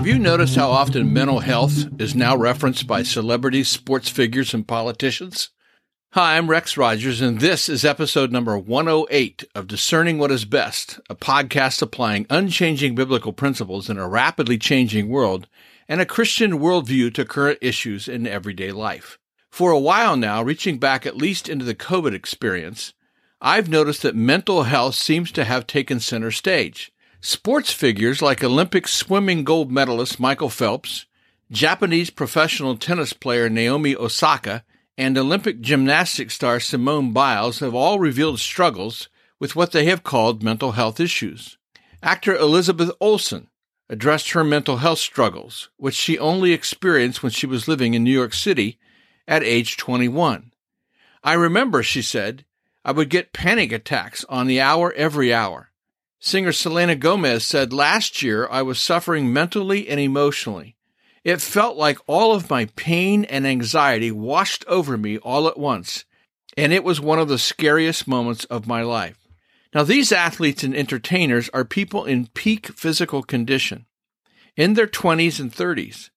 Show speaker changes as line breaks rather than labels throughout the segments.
Have you noticed how often mental health is now referenced by celebrities, sports figures, and politicians? Hi, I'm Rex Rogers, and this is episode number 108 of Discerning What Is Best, a podcast applying unchanging biblical principles in a rapidly changing world and a Christian worldview to current issues in everyday life. For a while now, reaching back at least into the COVID experience, I've noticed that mental health seems to have taken center stage. Sports figures like Olympic swimming gold medalist Michael Phelps, Japanese professional tennis player Naomi Osaka, and Olympic gymnastics star Simone Biles have all revealed struggles with what they have called mental health issues. Actor Elizabeth Olsen addressed her mental health struggles, which she only experienced when she was living in New York City at age 21. I remember, she said, I would get panic attacks on the hour every hour. Singer Selena Gomez said, Last year I was suffering mentally and emotionally. It felt like all of my pain and anxiety washed over me all at once, and it was one of the scariest moments of my life. Now, these athletes and entertainers are people in peak physical condition, in their 20s and 30s,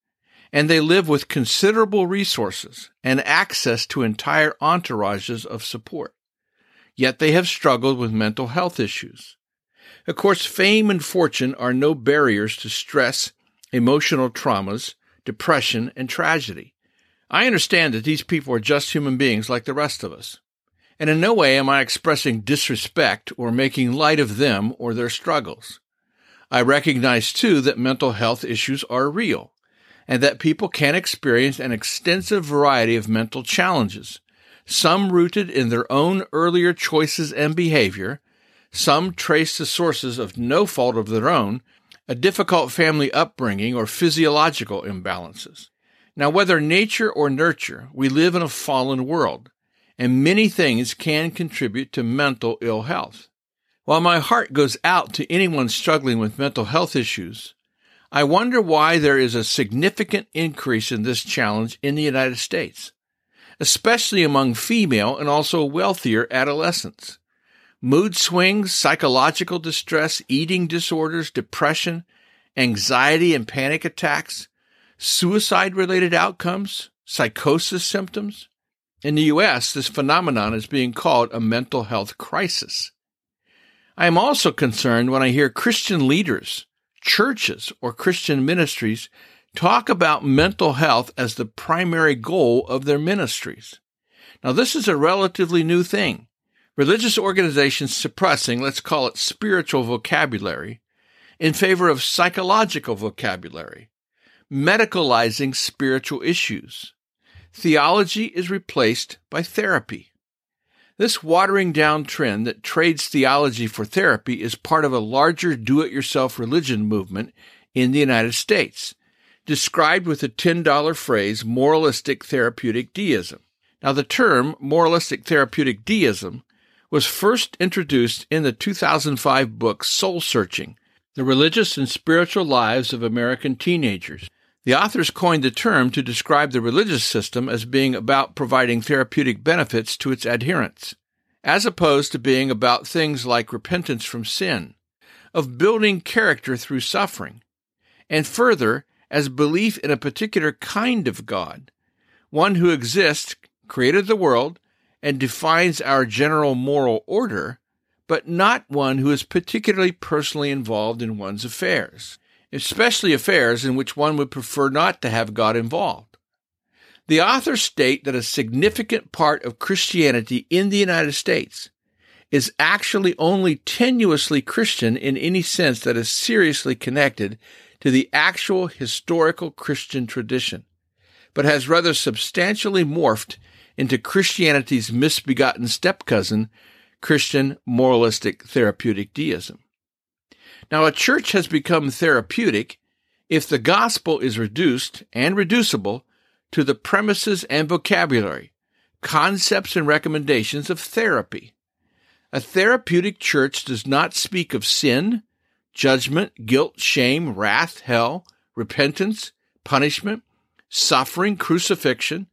and they live with considerable resources and access to entire entourages of support. Yet they have struggled with mental health issues. Of course, fame and fortune are no barriers to stress, emotional traumas, depression, and tragedy. I understand that these people are just human beings like the rest of us. And in no way am I expressing disrespect or making light of them or their struggles. I recognize too that mental health issues are real and that people can experience an extensive variety of mental challenges, some rooted in their own earlier choices and behavior, some trace to sources of no fault of their own, a difficult family upbringing, or physiological imbalances. Now, whether nature or nurture, we live in a fallen world, and many things can contribute to mental ill health. While my heart goes out to anyone struggling with mental health issues, I wonder why there is a significant increase in this challenge in the United States, especially among female and also wealthier adolescents mood swings, psychological distress, eating disorders, depression, anxiety and panic attacks, suicide related outcomes, psychosis symptoms. In the U.S., this phenomenon is being called a mental health crisis. I am also concerned when I hear Christian leaders, churches, or Christian ministries talk about mental health as the primary goal of their ministries. Now, this is a relatively new thing religious organizations suppressing, let's call it spiritual vocabulary, in favor of psychological vocabulary, medicalizing spiritual issues. Theology is replaced by therapy. This watering down trend that trades theology for therapy is part of a larger do it yourself religion movement in the United States, described with the $10 phrase moralistic therapeutic deism. Now, the term moralistic therapeutic deism was first introduced in the 2005 book Soul Searching The Religious and Spiritual Lives of American Teenagers. The authors coined the term to describe the religious system as being about providing therapeutic benefits to its adherents, as opposed to being about things like repentance from sin, of building character through suffering, and further, as belief in a particular kind of God, one who exists, created the world, and defines our general moral order, but not one who is particularly personally involved in one's affairs, especially affairs in which one would prefer not to have God involved. The authors state that a significant part of Christianity in the United States is actually only tenuously Christian in any sense that is seriously connected to the actual historical Christian tradition, but has rather substantially morphed into Christianity's misbegotten step cousin, Christian moralistic therapeutic deism. Now, a church has become therapeutic if the gospel is reduced and reducible to the premises and vocabulary, concepts and recommendations of therapy. A therapeutic church does not speak of sin, judgment, guilt, shame, wrath, hell, repentance, punishment, suffering, crucifixion,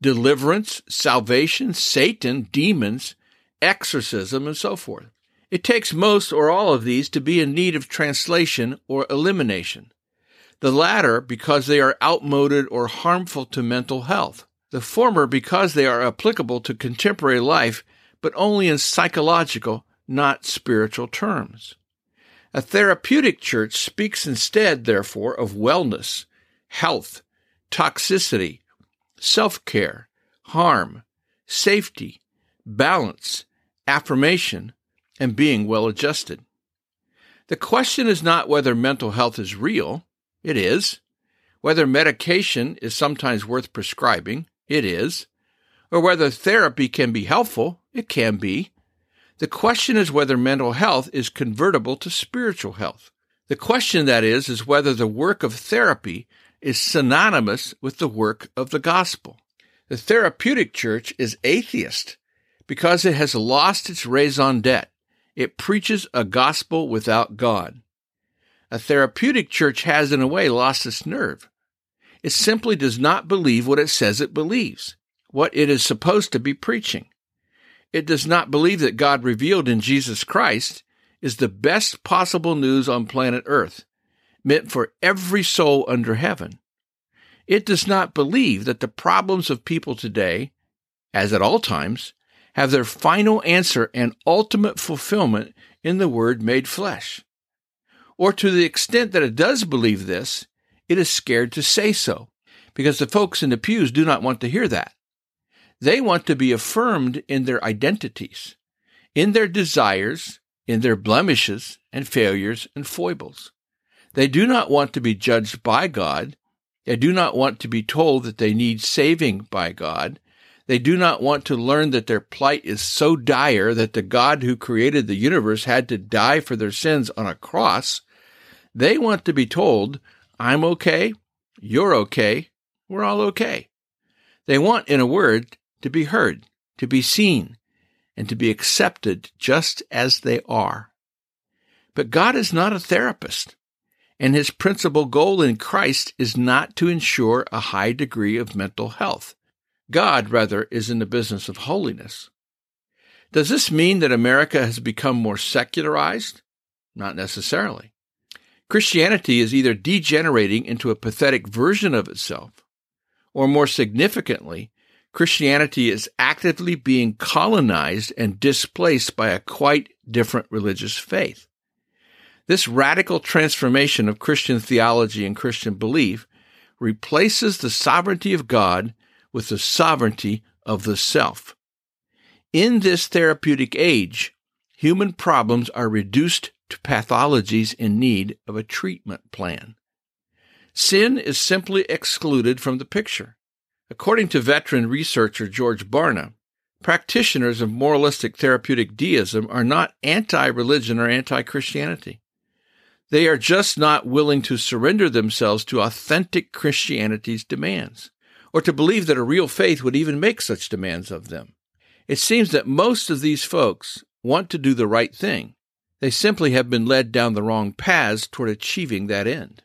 deliverance, salvation, Satan, demons, exorcism, and so forth. It takes most or all of these to be in need of translation or elimination. The latter because they are outmoded or harmful to mental health. The former because they are applicable to contemporary life, but only in psychological, not spiritual terms. A therapeutic church speaks instead, therefore, of wellness, health, toxicity, self care, harm, safety, balance, affirmation, and being well adjusted. The question is not whether mental health is real, it is. Whether medication is sometimes worth prescribing, it is. Or whether therapy can be helpful, it can be. The question is whether mental health is convertible to spiritual health. The question, that is, is whether the work of therapy is synonymous with the work of the gospel. The therapeutic church is atheist because it has lost its raison d'etre. It preaches a gospel without God. A therapeutic church has, in a way, lost its nerve. It simply does not believe what it says it believes, what it is supposed to be preaching. It does not believe that God revealed in Jesus Christ is the best possible news on planet Earth, meant for every soul under heaven. It does not believe that the problems of people today, as at all times, have their final answer and ultimate fulfillment in the Word made flesh. Or to the extent that it does believe this, it is scared to say so, because the folks in the pews do not want to hear that. They want to be affirmed in their identities, in their desires, in their blemishes and failures and foibles. They do not want to be judged by God. They do not want to be told that they need saving by God. They do not want to learn that their plight is so dire that the God who created the universe had to die for their sins on a cross. They want to be told, I'm okay, you're okay, we're all okay. They want, in a word, to be heard, to be seen, and to be accepted just as they are. But God is not a therapist, and his principal goal in Christ is not to ensure a high degree of mental health. God, rather, is in the business of holiness. Does this mean that America has become more secularized? Not necessarily. Christianity is either degenerating into a pathetic version of itself, or more significantly, Christianity is actively being colonized and displaced by a quite different religious faith. This radical transformation of Christian theology and Christian belief replaces the sovereignty of God with the sovereignty of the self. In this therapeutic age, human problems are reduced to pathologies in need of a treatment plan. Sin is simply excluded from the picture. According to veteran researcher George Barna, practitioners of moralistic therapeutic deism are not anti religion or anti Christianity. They are just not willing to surrender themselves to authentic Christianity's demands, or to believe that a real faith would even make such demands of them. It seems that most of these folks want to do the right thing. They simply have been led down the wrong paths toward achieving that end.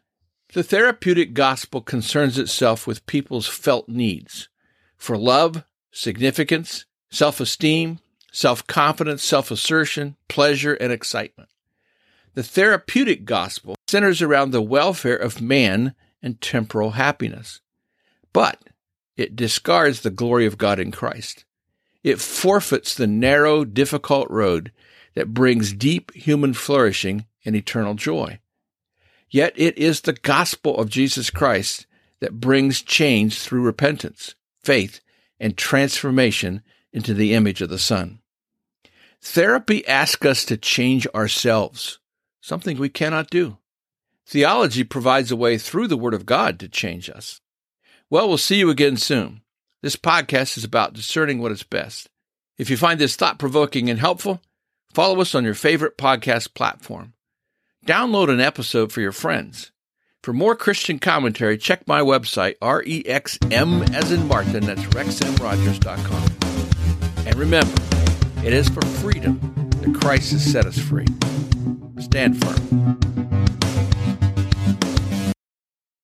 The therapeutic gospel concerns itself with people's felt needs for love, significance, self esteem, self confidence, self assertion, pleasure, and excitement. The therapeutic gospel centers around the welfare of man and temporal happiness, but it discards the glory of God in Christ. It forfeits the narrow, difficult road that brings deep human flourishing and eternal joy. Yet it is the gospel of Jesus Christ that brings change through repentance, faith, and transformation into the image of the Son. Therapy asks us to change ourselves, something we cannot do. Theology provides a way through the Word of God to change us. Well, we'll see you again soon. This podcast is about discerning what is best. If you find this thought provoking and helpful, follow us on your favorite podcast platform. Download an episode for your friends. For more Christian commentary, check my website, REXM as in Martin, that's rexmrogers.com. And remember, it is for freedom that Christ has set us free. Stand firm.